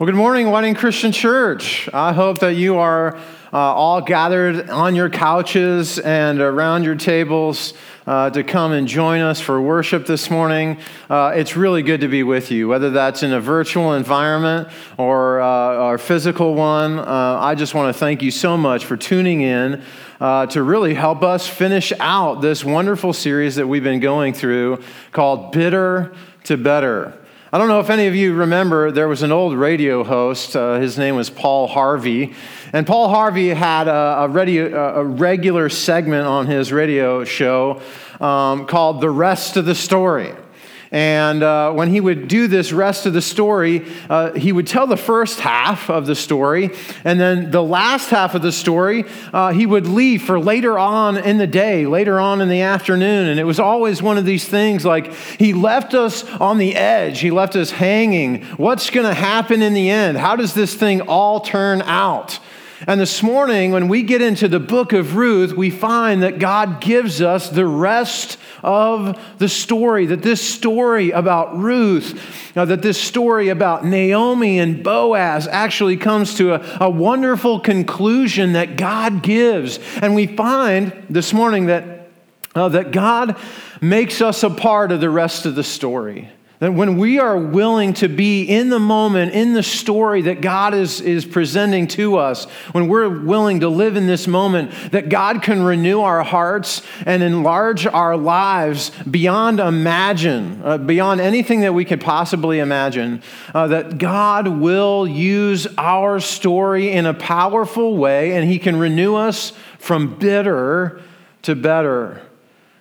Well, good morning, Wedding Christian Church. I hope that you are uh, all gathered on your couches and around your tables uh, to come and join us for worship this morning. Uh, it's really good to be with you, whether that's in a virtual environment or uh, a physical one. Uh, I just want to thank you so much for tuning in. Uh, to really help us finish out this wonderful series that we've been going through called Bitter to Better. I don't know if any of you remember, there was an old radio host. Uh, his name was Paul Harvey. And Paul Harvey had a, a, radio, a regular segment on his radio show um, called The Rest of the Story. And uh, when he would do this rest of the story, uh, he would tell the first half of the story, and then the last half of the story, uh, he would leave for later on in the day, later on in the afternoon. And it was always one of these things like he left us on the edge, he left us hanging. What's going to happen in the end? How does this thing all turn out? And this morning, when we get into the book of Ruth, we find that God gives us the rest of the story. That this story about Ruth, uh, that this story about Naomi and Boaz actually comes to a, a wonderful conclusion that God gives. And we find this morning that, uh, that God makes us a part of the rest of the story. That when we are willing to be in the moment, in the story that God is, is presenting to us, when we're willing to live in this moment, that God can renew our hearts and enlarge our lives beyond imagine, uh, beyond anything that we could possibly imagine, uh, that God will use our story in a powerful way and He can renew us from bitter to better.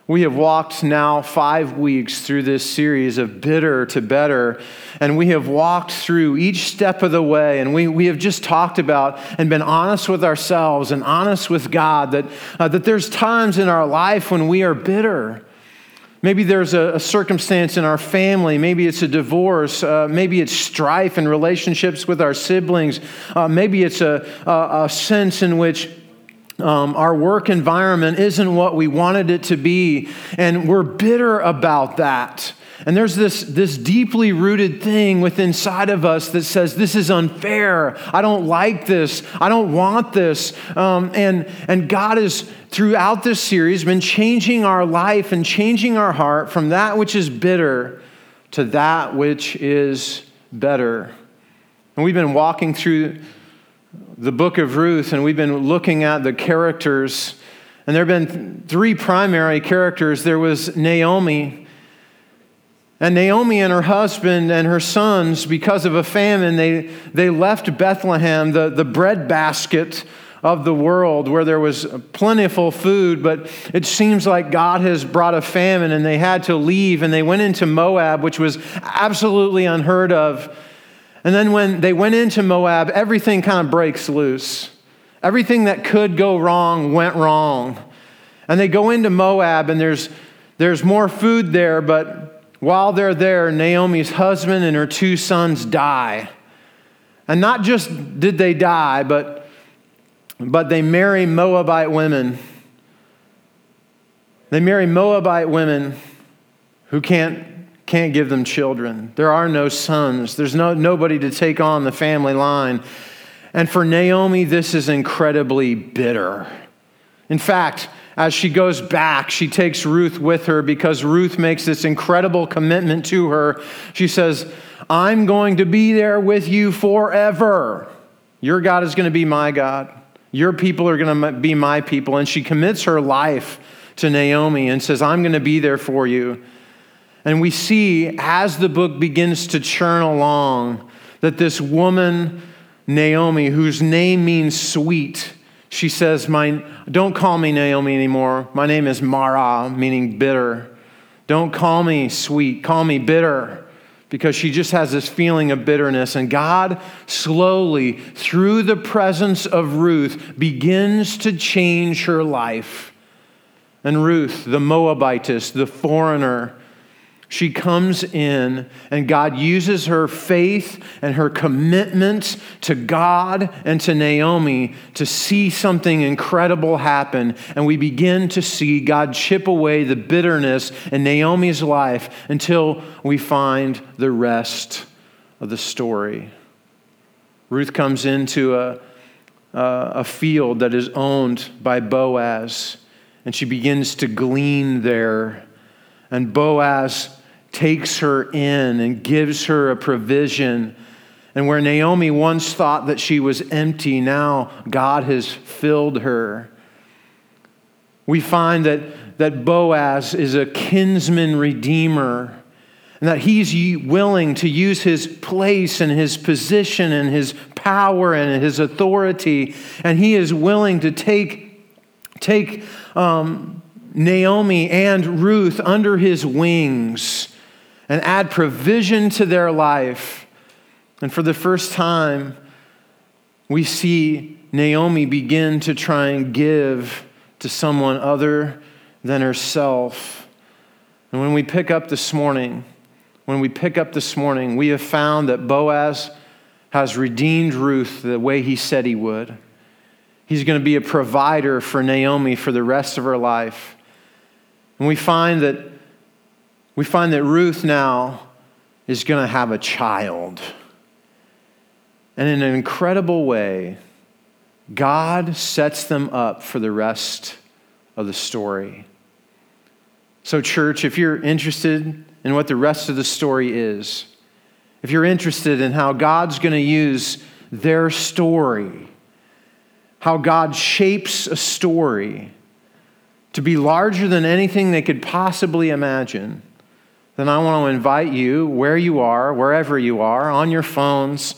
We have walked now five weeks through this series of bitter to better, and we have walked through each step of the way, and we, we have just talked about and been honest with ourselves and honest with God that, uh, that there's times in our life when we are bitter. Maybe there's a, a circumstance in our family. Maybe it's a divorce. Uh, maybe it's strife in relationships with our siblings. Uh, maybe it's a, a, a sense in which um, our work environment isn't what we wanted it to be, and we're bitter about that. And there's this, this deeply rooted thing within inside of us that says, This is unfair. I don't like this. I don't want this. Um, and, and God has, throughout this series, been changing our life and changing our heart from that which is bitter to that which is better. And we've been walking through the book of Ruth, and we've been looking at the characters. And there have been three primary characters. There was Naomi. And Naomi and her husband and her sons, because of a famine, they, they left Bethlehem, the, the bread basket of the world where there was plentiful food, but it seems like God has brought a famine and they had to leave and they went into Moab, which was absolutely unheard of. And then when they went into Moab, everything kind of breaks loose. Everything that could go wrong went wrong. And they go into Moab, and there's, there's more food there, but while they're there, Naomi's husband and her two sons die. And not just did they die, but, but they marry Moabite women. They marry Moabite women who can't can't give them children. There are no sons. There's no, nobody to take on the family line. And for Naomi, this is incredibly bitter. In fact, as she goes back, she takes Ruth with her because Ruth makes this incredible commitment to her. She says, I'm going to be there with you forever. Your God is going to be my God. Your people are going to be my people. And she commits her life to Naomi and says, I'm going to be there for you. And we see as the book begins to churn along that this woman, Naomi, whose name means sweet, she says, my, Don't call me Naomi anymore. My name is Mara, meaning bitter. Don't call me sweet, call me bitter. Because she just has this feeling of bitterness. And God slowly, through the presence of Ruth, begins to change her life. And Ruth, the Moabitess, the foreigner, she comes in, and God uses her faith and her commitment to God and to Naomi to see something incredible happen. And we begin to see God chip away the bitterness in Naomi's life until we find the rest of the story. Ruth comes into a, a, field that is owned by Boaz, and she begins to glean there. And Boaz takes her in and gives her a provision. And where Naomi once thought that she was empty, now God has filled her. We find that, that Boaz is a kinsman redeemer and that he's willing to use his place and his position and his power and his authority, and he is willing to take, take um, Naomi and Ruth under his wings and add provision to their life. And for the first time, we see Naomi begin to try and give to someone other than herself. And when we pick up this morning, when we pick up this morning, we have found that Boaz has redeemed Ruth the way he said he would. He's going to be a provider for Naomi for the rest of her life. And we find that we find that Ruth now is going to have a child. And in an incredible way, God sets them up for the rest of the story. So, church, if you're interested in what the rest of the story is, if you're interested in how God's going to use their story, how God shapes a story to be larger than anything they could possibly imagine, then I want to invite you, where you are, wherever you are, on your phones,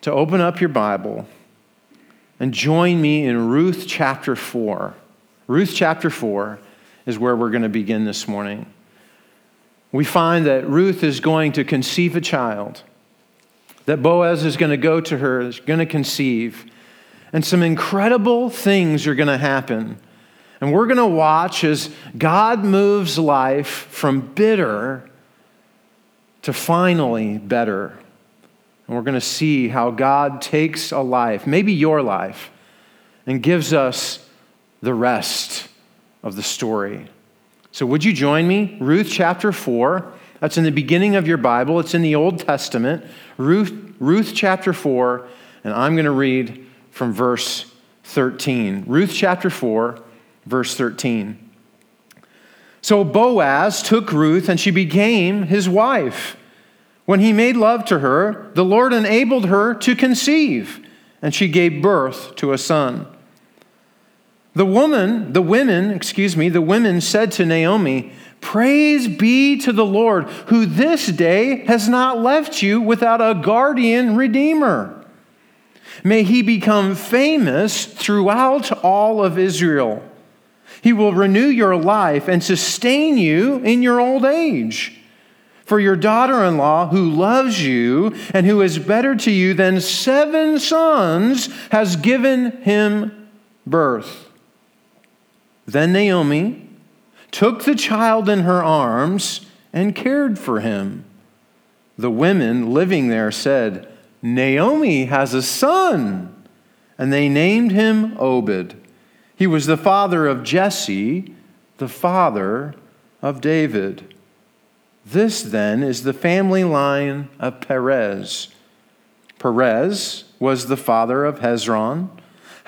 to open up your Bible and join me in Ruth chapter 4. Ruth chapter 4 is where we're going to begin this morning we find that Ruth is going to conceive a child, that Boaz is going to go to her, is going to conceive, and some incredible things are going to happen. And we're going to watch as God moves life from bitter to finally better. And we're going to see how God takes a life, maybe your life, and gives us the rest of the story. So, would you join me? Ruth chapter 4. That's in the beginning of your Bible, it's in the Old Testament. Ruth, Ruth chapter 4, and I'm going to read from verse 13. Ruth chapter 4, verse 13. So Boaz took Ruth, and she became his wife. When he made love to her, the Lord enabled her to conceive, and she gave birth to a son. The woman, the women, excuse me, the women said to Naomi, Praise be to the Lord, who this day has not left you without a guardian redeemer. May he become famous throughout all of Israel. He will renew your life and sustain you in your old age. For your daughter in law, who loves you and who is better to you than seven sons, has given him birth. Then Naomi took the child in her arms and cared for him. The women living there said, Naomi has a son. And they named him Obed. He was the father of Jesse, the father of David. This then is the family line of Perez. Perez was the father of Hezron.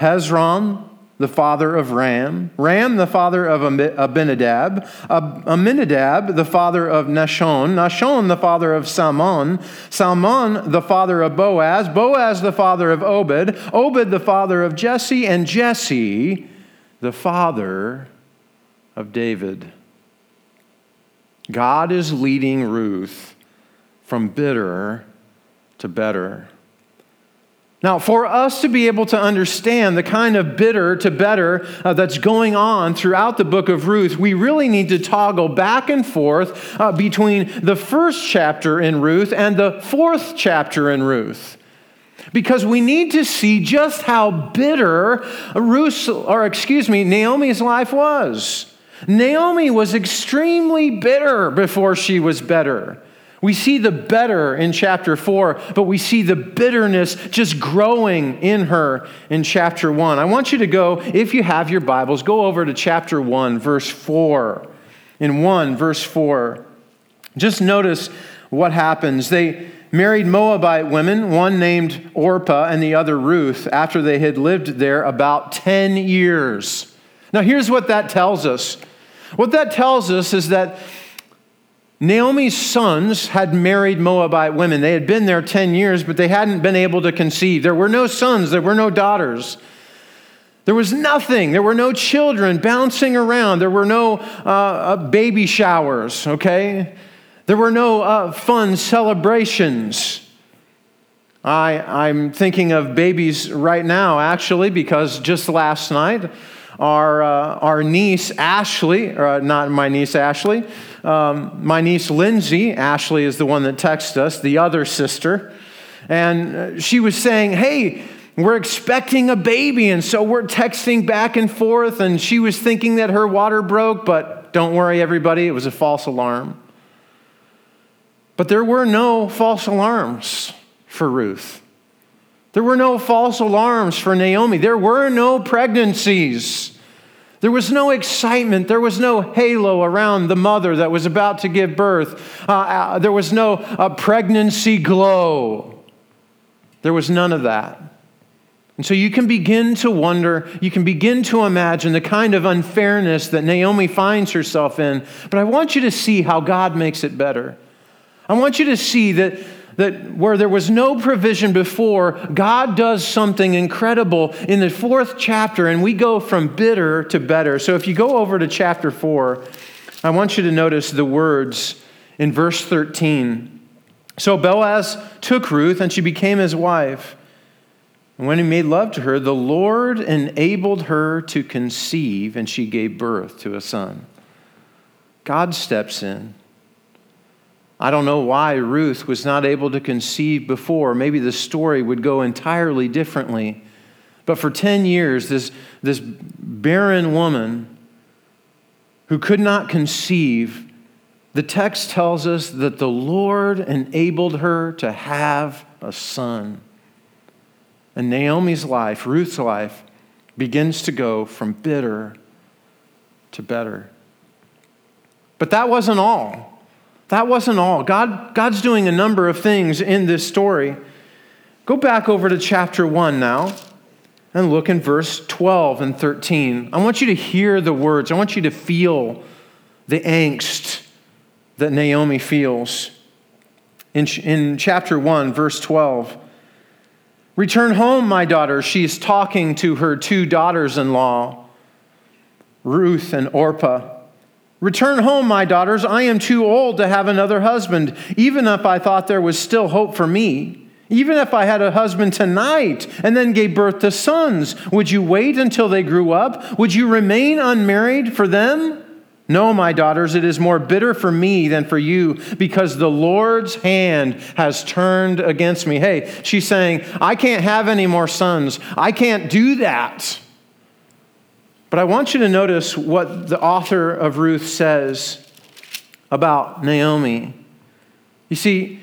Hezron the father of Ram, Ram, the father of Abinadab, Aminadab, the father of Nahshon, Nahshon, the father of Salmon, Salmon, the father of Boaz, Boaz, the father of Obed, Obed, the father of Jesse, and Jesse, the father of David. God is leading Ruth from bitter to better. Now, for us to be able to understand the kind of bitter to better uh, that's going on throughout the book of Ruth, we really need to toggle back and forth uh, between the first chapter in Ruth and the fourth chapter in Ruth. Because we need to see just how bitter Ruth, or excuse me, Naomi's life was. Naomi was extremely bitter before she was better. We see the better in chapter 4, but we see the bitterness just growing in her in chapter 1. I want you to go, if you have your Bibles, go over to chapter 1, verse 4. In 1, verse 4, just notice what happens. They married Moabite women, one named Orpah and the other Ruth, after they had lived there about 10 years. Now, here's what that tells us. What that tells us is that Naomi's sons had married Moabite women. They had been there 10 years, but they hadn't been able to conceive. There were no sons, there were no daughters. There was nothing. There were no children bouncing around. There were no uh, uh, baby showers, okay? There were no uh, fun celebrations. I, I'm thinking of babies right now, actually, because just last night, our, uh, our niece Ashley, or uh, not my niece Ashley, um, my niece Lindsay, Ashley is the one that texted us, the other sister, and uh, she was saying, Hey, we're expecting a baby, and so we're texting back and forth, and she was thinking that her water broke, but don't worry, everybody, it was a false alarm. But there were no false alarms for Ruth. There were no false alarms for Naomi. There were no pregnancies. There was no excitement. There was no halo around the mother that was about to give birth. Uh, uh, there was no uh, pregnancy glow. There was none of that. And so you can begin to wonder, you can begin to imagine the kind of unfairness that Naomi finds herself in. But I want you to see how God makes it better. I want you to see that, that where there was no provision before, God does something incredible in the fourth chapter, and we go from bitter to better. So if you go over to chapter 4, I want you to notice the words in verse 13. So Boaz took Ruth, and she became his wife. And when he made love to her, the Lord enabled her to conceive, and she gave birth to a son. God steps in. I don't know why Ruth was not able to conceive before. Maybe the story would go entirely differently. But for 10 years, this, this barren woman who could not conceive, the text tells us that the Lord enabled her to have a son. And Naomi's life, Ruth's life, begins to go from bitter to better. But that wasn't all. That wasn't all. God, God's doing a number of things in this story. Go back over to chapter 1 now and look in verse 12 and 13. I want you to hear the words, I want you to feel the angst that Naomi feels. In, in chapter 1, verse 12, Return home, my daughter. She's talking to her two daughters in law, Ruth and Orpah. Return home, my daughters. I am too old to have another husband, even if I thought there was still hope for me. Even if I had a husband tonight and then gave birth to sons, would you wait until they grew up? Would you remain unmarried for them? No, my daughters, it is more bitter for me than for you because the Lord's hand has turned against me. Hey, she's saying, I can't have any more sons. I can't do that. But I want you to notice what the author of Ruth says about Naomi. You see,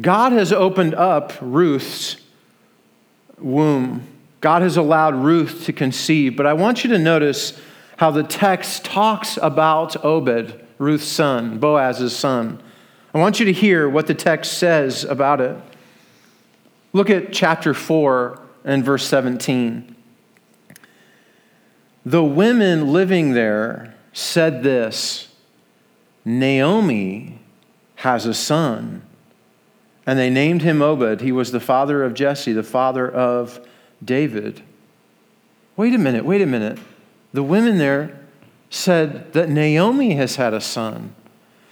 God has opened up Ruth's womb. God has allowed Ruth to conceive. But I want you to notice how the text talks about Obed, Ruth's son, Boaz's son. I want you to hear what the text says about it. Look at chapter 4 and verse 17. The women living there said this Naomi has a son. And they named him Obed. He was the father of Jesse, the father of David. Wait a minute, wait a minute the women there said that Naomi has had a son.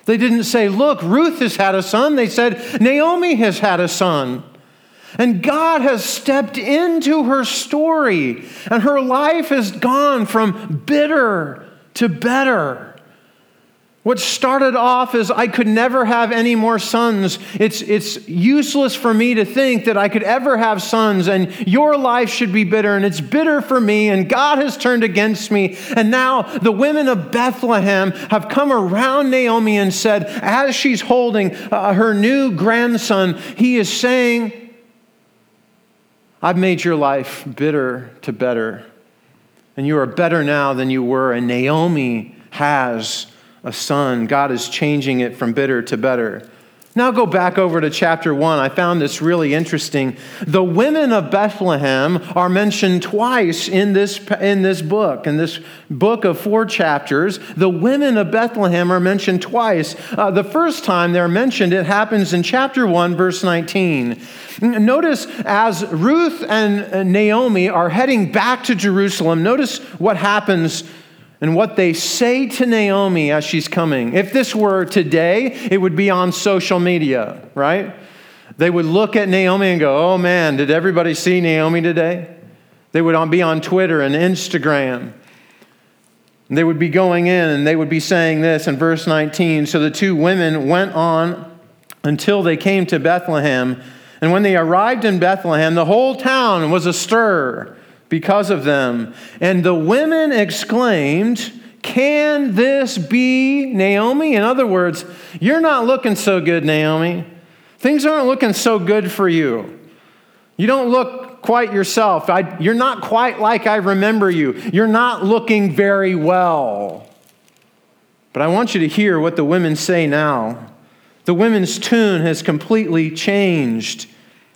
They didn't say, Look, Ruth has had a son. They said, Naomi has had a son. And God has stepped into her story, and her life has gone from bitter to better. What started off as I could never have any more sons, it's, it's useless for me to think that I could ever have sons, and your life should be bitter, and it's bitter for me, and God has turned against me. And now the women of Bethlehem have come around Naomi and said, as she's holding uh, her new grandson, he is saying, I've made your life bitter to better, and you are better now than you were, and Naomi has a son. God is changing it from bitter to better. Now go back over to chapter 1. I found this really interesting. The women of Bethlehem are mentioned twice in this, in this book. In this book of four chapters, the women of Bethlehem are mentioned twice. Uh, the first time they're mentioned, it happens in chapter 1, verse 19. Notice as Ruth and Naomi are heading back to Jerusalem, notice what happens and what they say to Naomi as she's coming. If this were today, it would be on social media, right? They would look at Naomi and go, oh man, did everybody see Naomi today? They would be on Twitter and Instagram. They would be going in and they would be saying this in verse 19. So the two women went on until they came to Bethlehem. And when they arrived in Bethlehem, the whole town was astir because of them. And the women exclaimed, Can this be Naomi? In other words, you're not looking so good, Naomi. Things aren't looking so good for you. You don't look quite yourself. I, you're not quite like I remember you. You're not looking very well. But I want you to hear what the women say now. The women's tune has completely changed.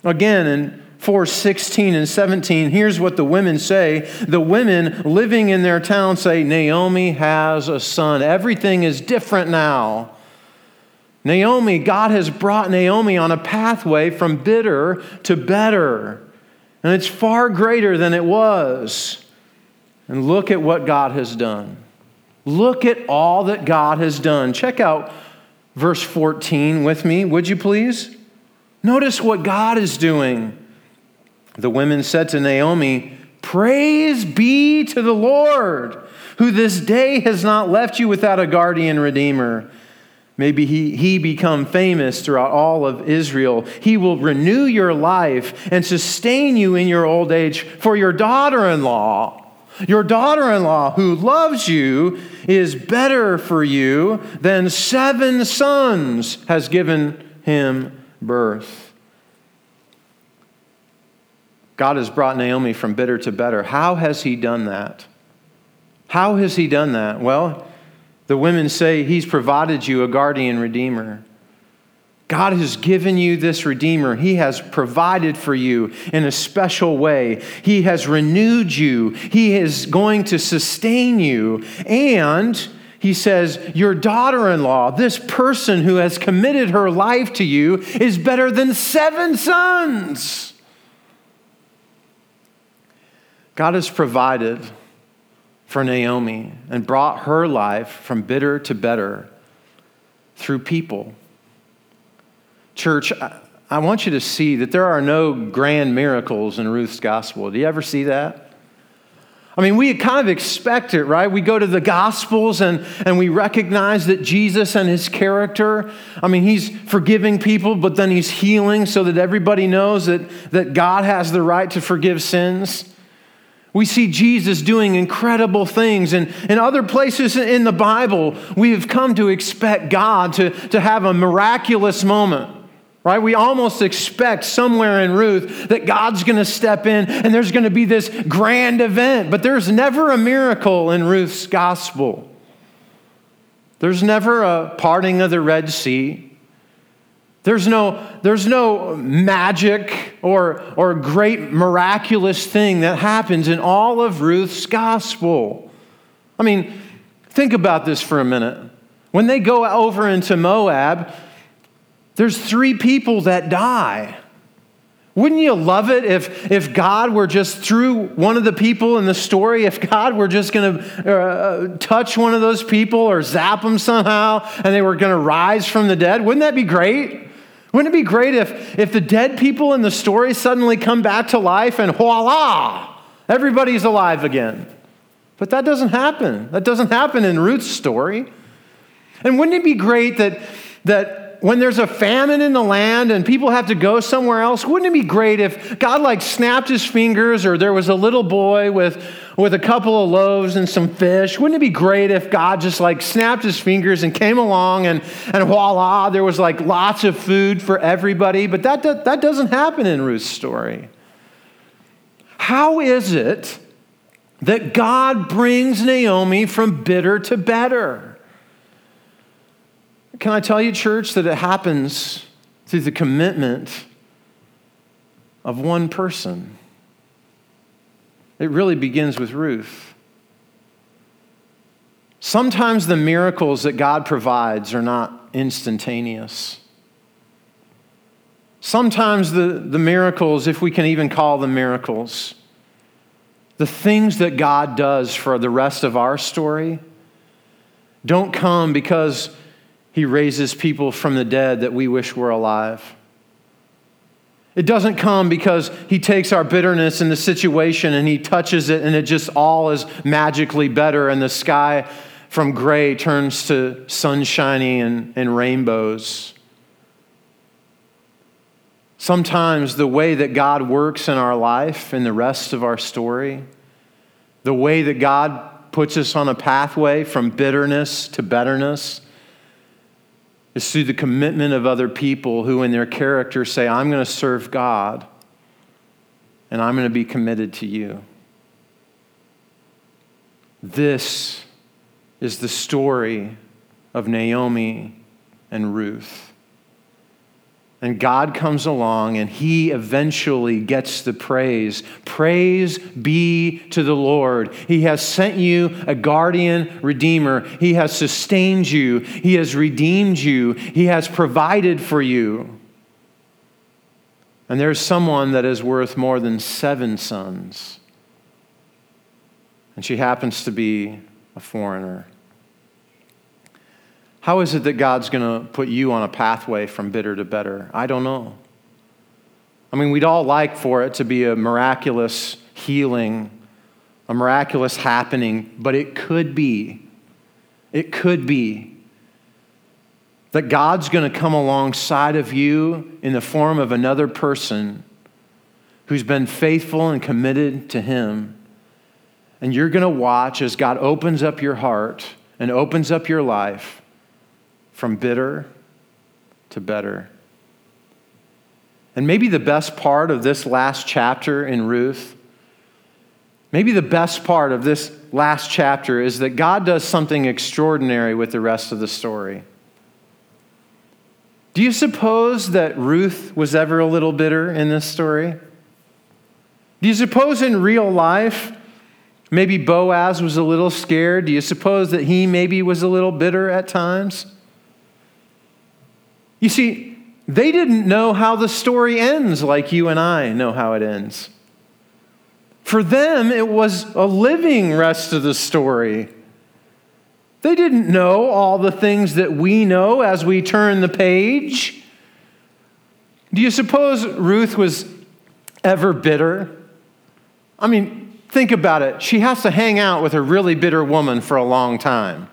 Again, in 4 16 and 17, here's what the women say. The women living in their town say, Naomi has a son. Everything is different now. Naomi, God has brought Naomi on a pathway from bitter to better. And it's far greater than it was. And look at what God has done. Look at all that God has done. Check out verse 14 with me, would you please? Notice what God is doing. The women said to Naomi, Praise be to the Lord, who this day has not left you without a guardian redeemer. Maybe he, he become famous throughout all of Israel. He will renew your life and sustain you in your old age for your daughter in law. Your daughter in law, who loves you, is better for you than seven sons, has given him birth. God has brought Naomi from bitter to better. How has he done that? How has he done that? Well, the women say he's provided you a guardian redeemer. God has given you this Redeemer. He has provided for you in a special way. He has renewed you. He is going to sustain you. And he says, Your daughter in law, this person who has committed her life to you, is better than seven sons. God has provided for Naomi and brought her life from bitter to better through people. Church, I want you to see that there are no grand miracles in Ruth's gospel. Do you ever see that? I mean, we kind of expect it, right? We go to the Gospels and, and we recognize that Jesus and his character, I mean, he's forgiving people, but then he's healing so that everybody knows that, that God has the right to forgive sins. We see Jesus doing incredible things. And in other places in the Bible, we have come to expect God to, to have a miraculous moment. Right? We almost expect somewhere in Ruth that God's going to step in and there's going to be this grand event. But there's never a miracle in Ruth's gospel. There's never a parting of the Red Sea. There's no, there's no magic or, or great miraculous thing that happens in all of Ruth's gospel. I mean, think about this for a minute. When they go over into Moab, there's three people that die. Wouldn't you love it if, if God were just through one of the people in the story, if God were just going to uh, touch one of those people or zap them somehow and they were going to rise from the dead? Wouldn't that be great? Wouldn't it be great if, if the dead people in the story suddenly come back to life and voila, everybody's alive again? But that doesn't happen. That doesn't happen in Ruth's story. And wouldn't it be great that, that when there's a famine in the land and people have to go somewhere else, wouldn't it be great if God like snapped his fingers or there was a little boy with, with a couple of loaves and some fish? Wouldn't it be great if God just like snapped his fingers and came along and, and voila, there was like lots of food for everybody? But that, that, that doesn't happen in Ruth's story. How is it that God brings Naomi from bitter to better? can I tell you, church, that it happens through the commitment of one person? It really begins with Ruth. Sometimes the miracles that God provides are not instantaneous. Sometimes the, the miracles, if we can even call them miracles, the things that God does for the rest of our story don't come because he raises people from the dead that we wish were alive. It doesn't come because he takes our bitterness in the situation and he touches it and it just all is magically better and the sky from gray turns to sunshiny and, and rainbows. Sometimes the way that God works in our life and the rest of our story, the way that God puts us on a pathway from bitterness to betterness, is through the commitment of other people who, in their character, say, I'm going to serve God and I'm going to be committed to you. This is the story of Naomi and Ruth. And God comes along and he eventually gets the praise. Praise be to the Lord. He has sent you a guardian redeemer. He has sustained you. He has redeemed you. He has provided for you. And there's someone that is worth more than seven sons. And she happens to be a foreigner. How is it that God's going to put you on a pathway from bitter to better? I don't know. I mean, we'd all like for it to be a miraculous healing, a miraculous happening, but it could be, it could be that God's going to come alongside of you in the form of another person who's been faithful and committed to Him. And you're going to watch as God opens up your heart and opens up your life from bitter to better. And maybe the best part of this last chapter in Ruth, maybe the best part of this last chapter is that God does something extraordinary with the rest of the story. Do you suppose that Ruth was ever a little bitter in this story? Do you suppose in real life, maybe Boaz was a little scared? Do you suppose that he maybe was a little bitter at times? You see, they didn't know how the story ends like you and I know how it ends. For them, it was a living rest of the story. They didn't know all the things that we know as we turn the page. Do you suppose Ruth was ever bitter? I mean, think about it. She has to hang out with a really bitter woman for a long time.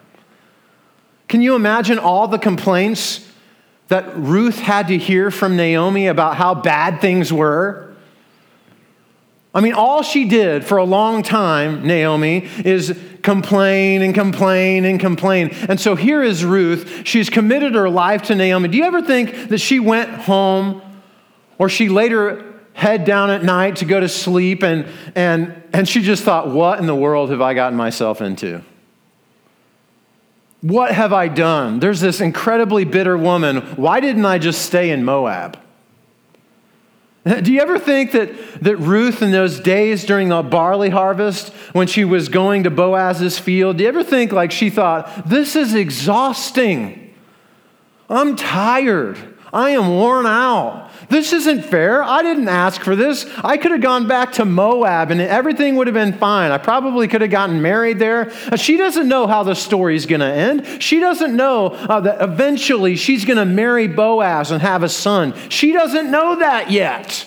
Can you imagine all the complaints that Ruth had to hear from Naomi about how bad things were? I mean, all she did for a long time, Naomi, is complain and complain and complain. And so here is Ruth. She's committed her life to Naomi. Do you ever think that she went home or she later head down at night to go to sleep and, and, and she just thought, what in the world have I gotten myself into? What have I done? There's this incredibly bitter woman. Why didn't I just stay in Moab? Do you ever think that, that Ruth, in those days during the barley harvest, when she was going to Boaz's field, do you ever think like she thought, this is exhausting? I'm tired. I am worn out. This isn't fair. I didn't ask for this. I could have gone back to Moab and everything would have been fine. I probably could have gotten married there. Uh, she doesn't know how the story's going to end. She doesn't know uh, that eventually she's going to marry Boaz and have a son. She doesn't know that yet.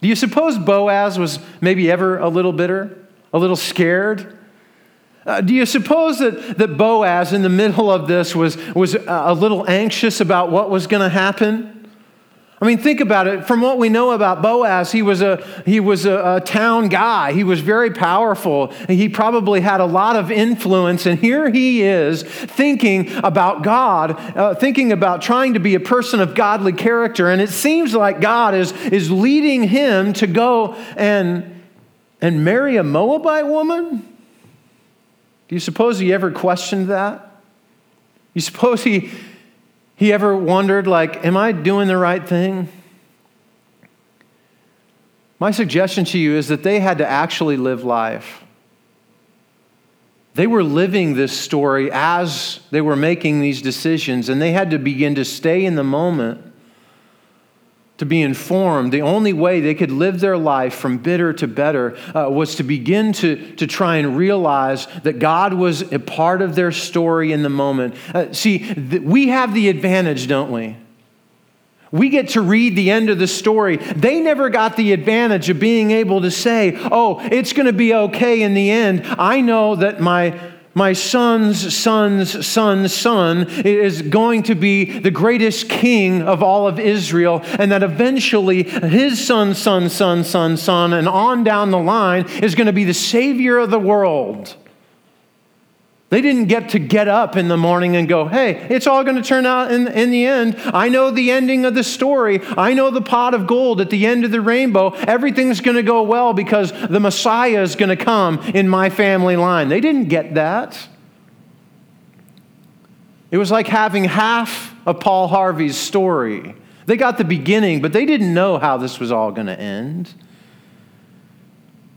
Do you suppose Boaz was maybe ever a little bitter, a little scared? Uh, do you suppose that, that Boaz, in the middle of this, was, was a little anxious about what was going to happen? I mean, think about it. From what we know about Boaz, he was, a, he was a, a, town guy. He was very powerful. He probably had a lot of influence. And here he is thinking about God, uh, thinking about trying to be a person of godly character. And it seems like God is, is leading him to go and, and marry a Moabite woman? Do you suppose he ever questioned that? You suppose he, he ever wondered, like, am I doing the right thing? My suggestion to you is that they had to actually live life. They were living this story as they were making these decisions, and they had to begin to stay in the moment to be informed. The only way they could live their life from bitter to better uh, was to begin to, to try and realize that God was a part of their story in the moment. Uh, see, th- we have the advantage, don't we? We get to read the end of the story. They never got the advantage of being able to say, oh, it's going to be okay in the end. I know that my my son's son's son's son is going to be the greatest king of all of Israel, and that eventually his son's son, son, son, son, and on down the line is going to be the savior of the world. They didn't get to get up in the morning and go, hey, it's all going to turn out in, in the end. I know the ending of the story. I know the pot of gold at the end of the rainbow. Everything's going to go well because the Messiah is going to come in my family line. They didn't get that. It was like having half of Paul Harvey's story. They got the beginning, but they didn't know how this was all going to end.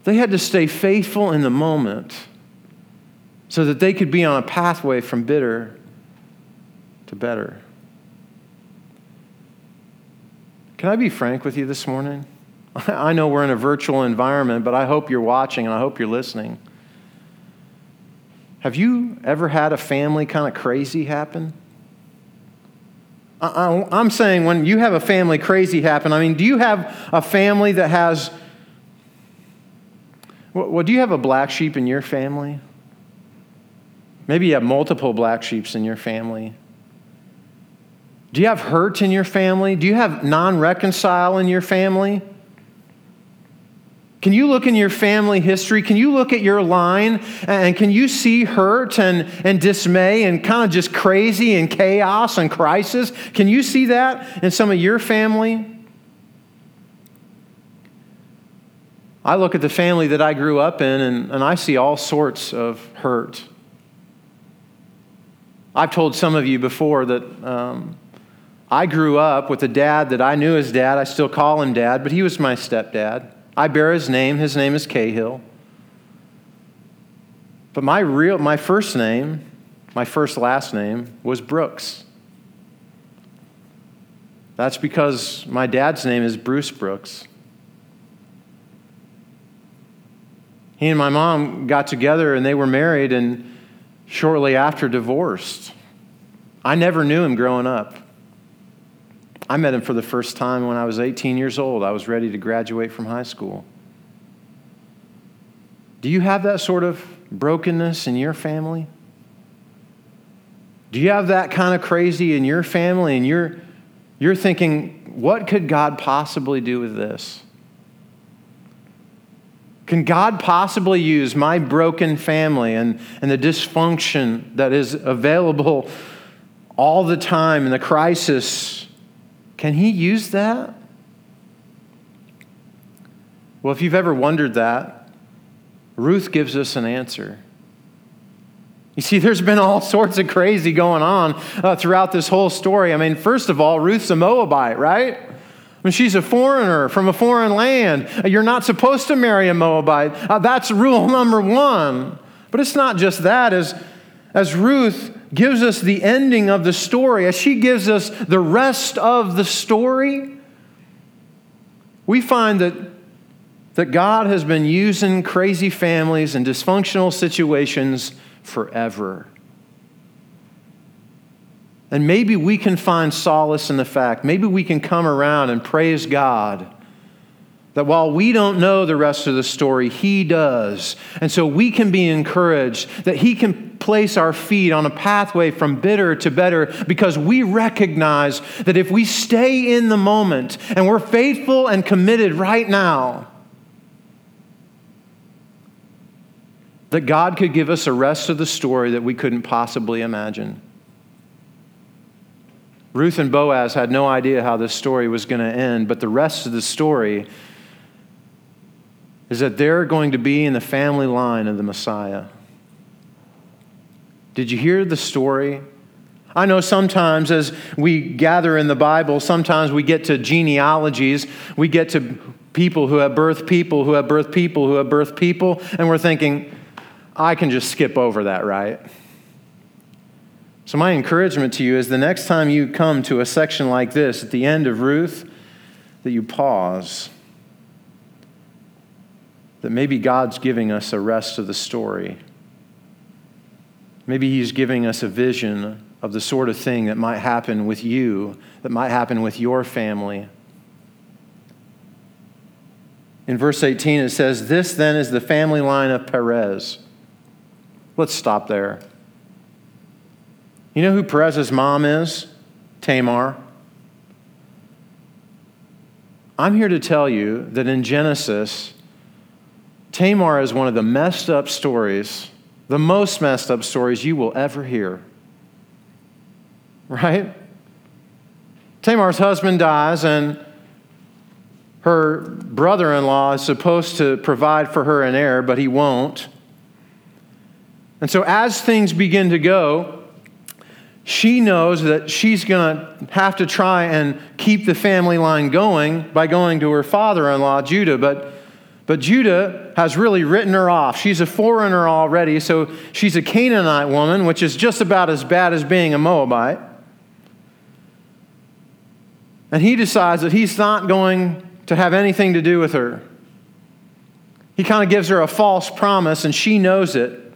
They had to stay faithful in the moment so that they could be on a pathway from bitter to better. Can I be frank with you this morning? I know we're in a virtual environment, but I hope you're watching and I hope you're listening. Have you ever had a family kind of crazy happen? I'm saying when you have a family crazy happen, I mean, do you have a family that has. Well, do you have a black sheep in your family? Maybe you have multiple black sheeps in your family. Do you have hurt in your family? Do you have non reconcile in your family? Can you look in your family history? Can you look at your line and can you see hurt and, and dismay and kind of just crazy and chaos and crisis? Can you see that in some of your family? I look at the family that I grew up in and, and I see all sorts of hurt I've told some of you before that um, I grew up with a dad that I knew as dad. I still call him dad, but he was my stepdad. I bear his name. His name is Cahill. But my real, my first name, my first last name was Brooks. That's because my dad's name is Bruce Brooks. He and my mom got together and they were married, and shortly after divorced. I never knew him growing up. I met him for the first time when I was 18 years old. I was ready to graduate from high school. Do you have that sort of brokenness in your family? Do you have that kind of crazy in your family and you're, you're thinking, what could God possibly do with this? Can God possibly use my broken family and, and the dysfunction that is available all the time in the crisis? Can He use that? Well, if you've ever wondered that, Ruth gives us an answer. You see, there's been all sorts of crazy going on uh, throughout this whole story. I mean, first of all, Ruth's a Moabite, right? Mean, she's a foreigner from a foreign land. You're not supposed to marry a Moabite. Uh, that's rule number one. But it's not just that. As, as Ruth gives us the ending of the story, as she gives us the rest of the story, we find that, that God has been using crazy families and dysfunctional situations forever. And maybe we can find solace in the fact, maybe we can come around and praise God that while we don't know the rest of the story, He does. And so we can be encouraged that He can place our feet on a pathway from bitter to better because we recognize that if we stay in the moment and we're faithful and committed right now, that God could give us a rest of the story that we couldn't possibly imagine. Ruth and Boaz had no idea how this story was going to end, but the rest of the story is that they're going to be in the family line of the Messiah. Did you hear the story? I know sometimes as we gather in the Bible, sometimes we get to genealogies, we get to people who have birthed people who have birthed people who have birthed people, and we're thinking, I can just skip over that, right? So, my encouragement to you is the next time you come to a section like this at the end of Ruth, that you pause. That maybe God's giving us a rest of the story. Maybe He's giving us a vision of the sort of thing that might happen with you, that might happen with your family. In verse 18, it says, This then is the family line of Perez. Let's stop there. You know who Perez's mom is? Tamar. I'm here to tell you that in Genesis, Tamar is one of the messed up stories, the most messed up stories you will ever hear. Right? Tamar's husband dies, and her brother in law is supposed to provide for her an heir, but he won't. And so, as things begin to go, she knows that she's going to have to try and keep the family line going by going to her father in law, Judah. But, but Judah has really written her off. She's a foreigner already, so she's a Canaanite woman, which is just about as bad as being a Moabite. And he decides that he's not going to have anything to do with her. He kind of gives her a false promise, and she knows it.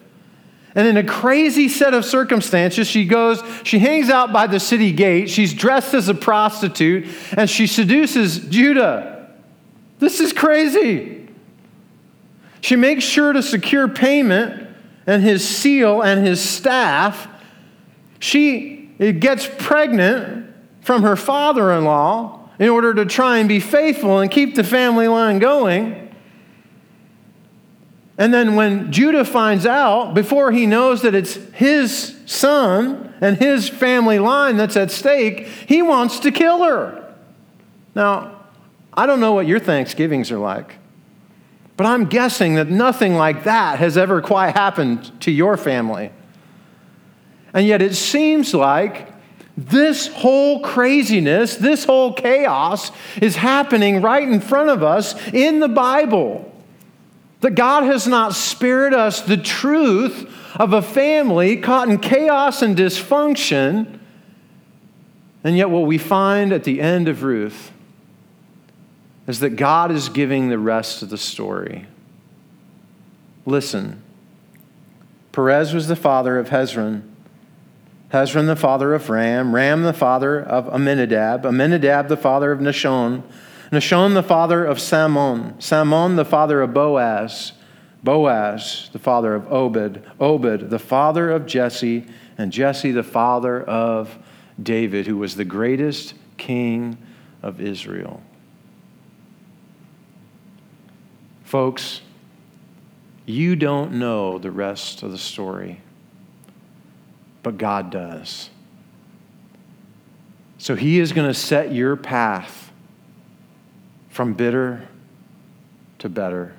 And in a crazy set of circumstances, she goes, she hangs out by the city gate, she's dressed as a prostitute, and she seduces Judah. This is crazy. She makes sure to secure payment and his seal and his staff. She gets pregnant from her father in law in order to try and be faithful and keep the family line going. And then when Judah finds out, before he knows that it's his son and his family line that's at stake, he wants to kill her. Now, I don't know what your Thanksgivings are like, but I'm guessing that nothing like that has ever quite happened to your family. And yet it seems like this whole craziness, this whole chaos is happening right in front of us in the Bible. That God has not spared us the truth of a family caught in chaos and dysfunction. And yet, what we find at the end of Ruth is that God is giving the rest of the story. Listen Perez was the father of Hezron, Hezron the father of Ram, Ram the father of Amminadab, Amminadab the father of Nahshon. Nahshon, the father of Salmon. Salmon, the father of Boaz. Boaz, the father of Obed. Obed, the father of Jesse. And Jesse, the father of David, who was the greatest king of Israel. Folks, you don't know the rest of the story, but God does. So He is going to set your path from bitter to better.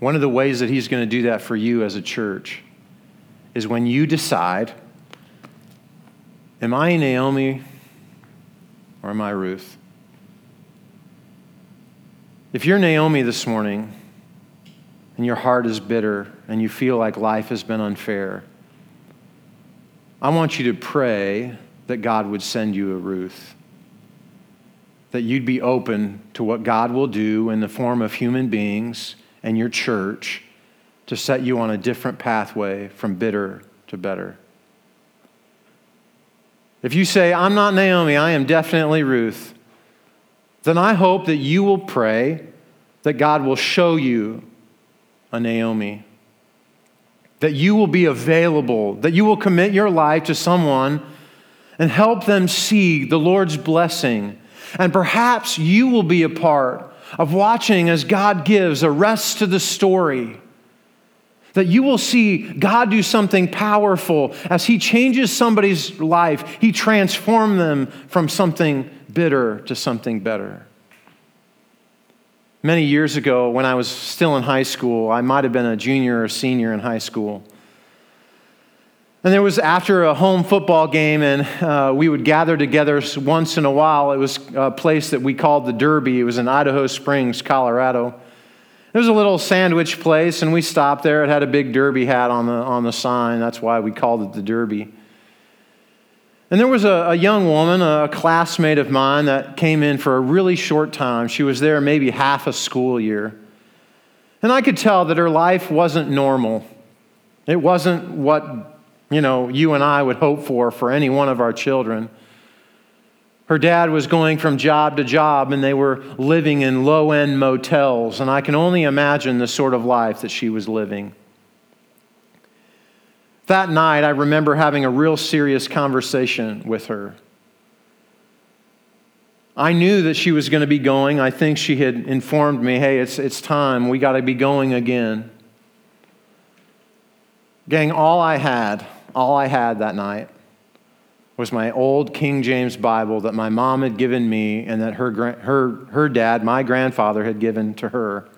One of the ways that He's going to do that for you as a church is when you decide, Am I Naomi or am I Ruth? If you're Naomi this morning and your heart is bitter and you feel like life has been unfair, I want you to pray that God would send you a Ruth that you'd be open to what God will do in the form of human beings and your church to set you on a different pathway from bitter to better. If you say, I'm not Naomi, I am definitely Ruth, then I hope that you will pray that God will show you a Naomi. That you will be available, that you will commit your life to someone and help them see the Lord's blessing and perhaps you will be a part of watching as God gives a rest to the story. That you will see God do something powerful as He changes somebody's life. He transforms them from something bitter to something better. Many years ago, when I was still in high school, I might have been a junior or senior in high school. And there was after a home football game, and uh, we would gather together once in a while. It was a place that we called the Derby. It was in Idaho Springs, Colorado. It was a little sandwich place, and we stopped there. It had a big Derby hat on the, on the sign. That's why we called it the Derby. And there was a, a young woman, a classmate of mine, that came in for a really short time. She was there maybe half a school year. And I could tell that her life wasn't normal. It wasn't what you know, you and I would hope for for any one of our children. Her dad was going from job to job and they were living in low end motels, and I can only imagine the sort of life that she was living. That night, I remember having a real serious conversation with her. I knew that she was going to be going. I think she had informed me hey, it's, it's time. We got to be going again. Gang, all I had all I had that night was my old King James Bible that my mom had given me and that her, her, her dad, my grandfather, had given to her.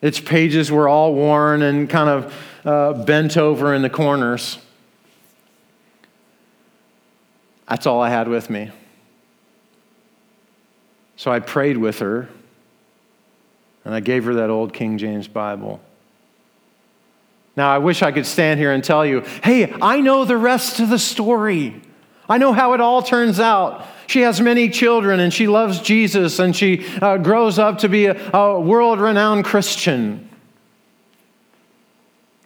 Its pages were all worn and kind of uh, bent over in the corners. That's all I had with me. So I prayed with her and I gave her that old King James Bible. Now, I wish I could stand here and tell you, hey, I know the rest of the story. I know how it all turns out. She has many children and she loves Jesus and she uh, grows up to be a, a world renowned Christian.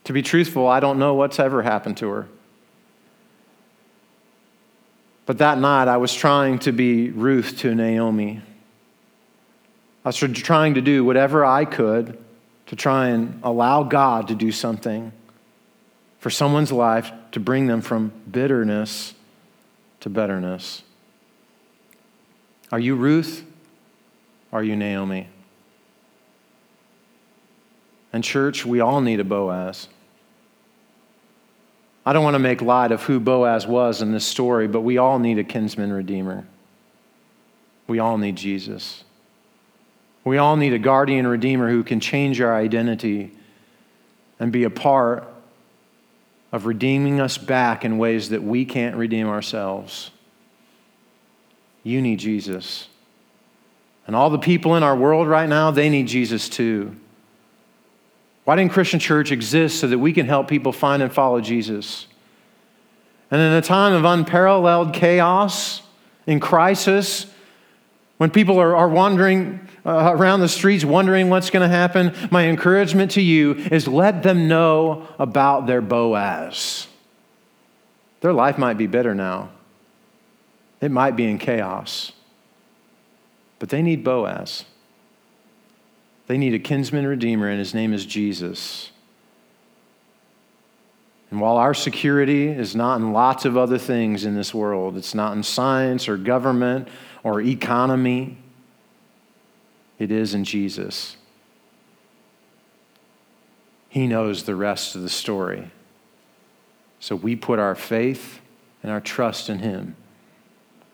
To be truthful, I don't know what's ever happened to her. But that night, I was trying to be Ruth to Naomi. I was trying to do whatever I could to try and allow God to do something for someone's life to bring them from bitterness to betterness. Are you Ruth? Are you Naomi? And, church, we all need a Boaz. I don't want to make light of who Boaz was in this story, but we all need a kinsman redeemer. We all need Jesus. We all need a guardian redeemer who can change our identity and be a part of redeeming us back in ways that we can't redeem ourselves. You need Jesus. And all the people in our world right now, they need Jesus too. Why didn't Christian Church exist so that we can help people find and follow Jesus? And in a time of unparalleled chaos, in crisis, when people are, are wandering uh, around the streets wondering what's going to happen, my encouragement to you is let them know about their Boaz. Their life might be bitter now, it might be in chaos, but they need Boaz. They need a kinsman redeemer, and his name is Jesus. And while our security is not in lots of other things in this world, it's not in science or government or economy, it is in Jesus. He knows the rest of the story. So we put our faith and our trust in Him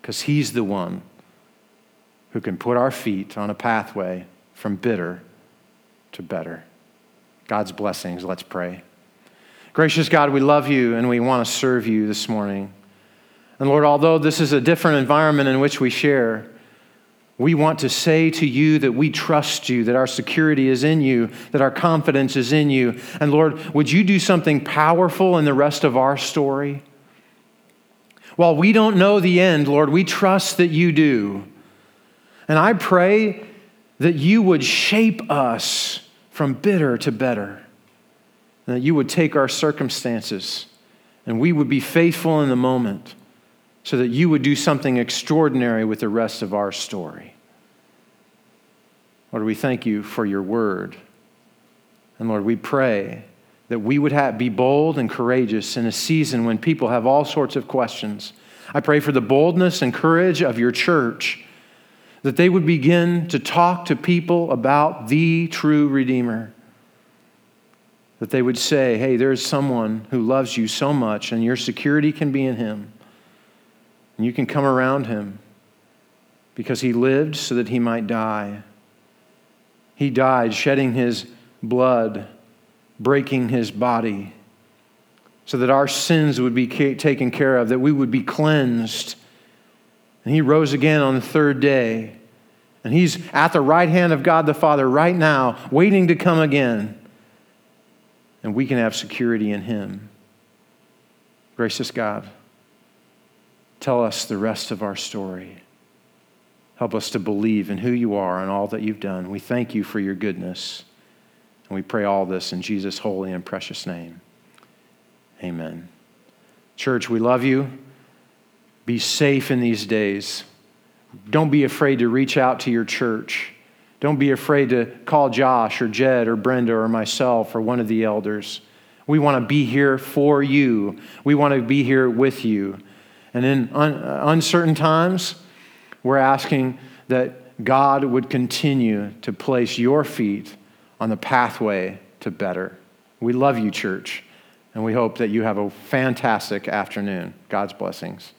because He's the one who can put our feet on a pathway from bitter to better. God's blessings. Let's pray. Gracious God, we love you and we want to serve you this morning. And Lord, although this is a different environment in which we share, we want to say to you that we trust you, that our security is in you, that our confidence is in you. And Lord, would you do something powerful in the rest of our story? While we don't know the end, Lord, we trust that you do. And I pray that you would shape us from bitter to better, and that you would take our circumstances and we would be faithful in the moment so that you would do something extraordinary with the rest of our story. Lord, we thank you for your word. And Lord, we pray that we would have, be bold and courageous in a season when people have all sorts of questions. I pray for the boldness and courage of your church, that they would begin to talk to people about the true Redeemer. That they would say, hey, there's someone who loves you so much, and your security can be in him. And you can come around him because he lived so that he might die. He died shedding his blood, breaking his body, so that our sins would be taken care of, that we would be cleansed. And he rose again on the third day. And he's at the right hand of God the Father right now, waiting to come again. And we can have security in him. Gracious God, tell us the rest of our story. Help us to believe in who you are and all that you've done. We thank you for your goodness. And we pray all this in Jesus' holy and precious name. Amen. Church, we love you. Be safe in these days. Don't be afraid to reach out to your church. Don't be afraid to call Josh or Jed or Brenda or myself or one of the elders. We want to be here for you. We want to be here with you. And in un- uh, uncertain times, we're asking that God would continue to place your feet on the pathway to better. We love you, church, and we hope that you have a fantastic afternoon. God's blessings.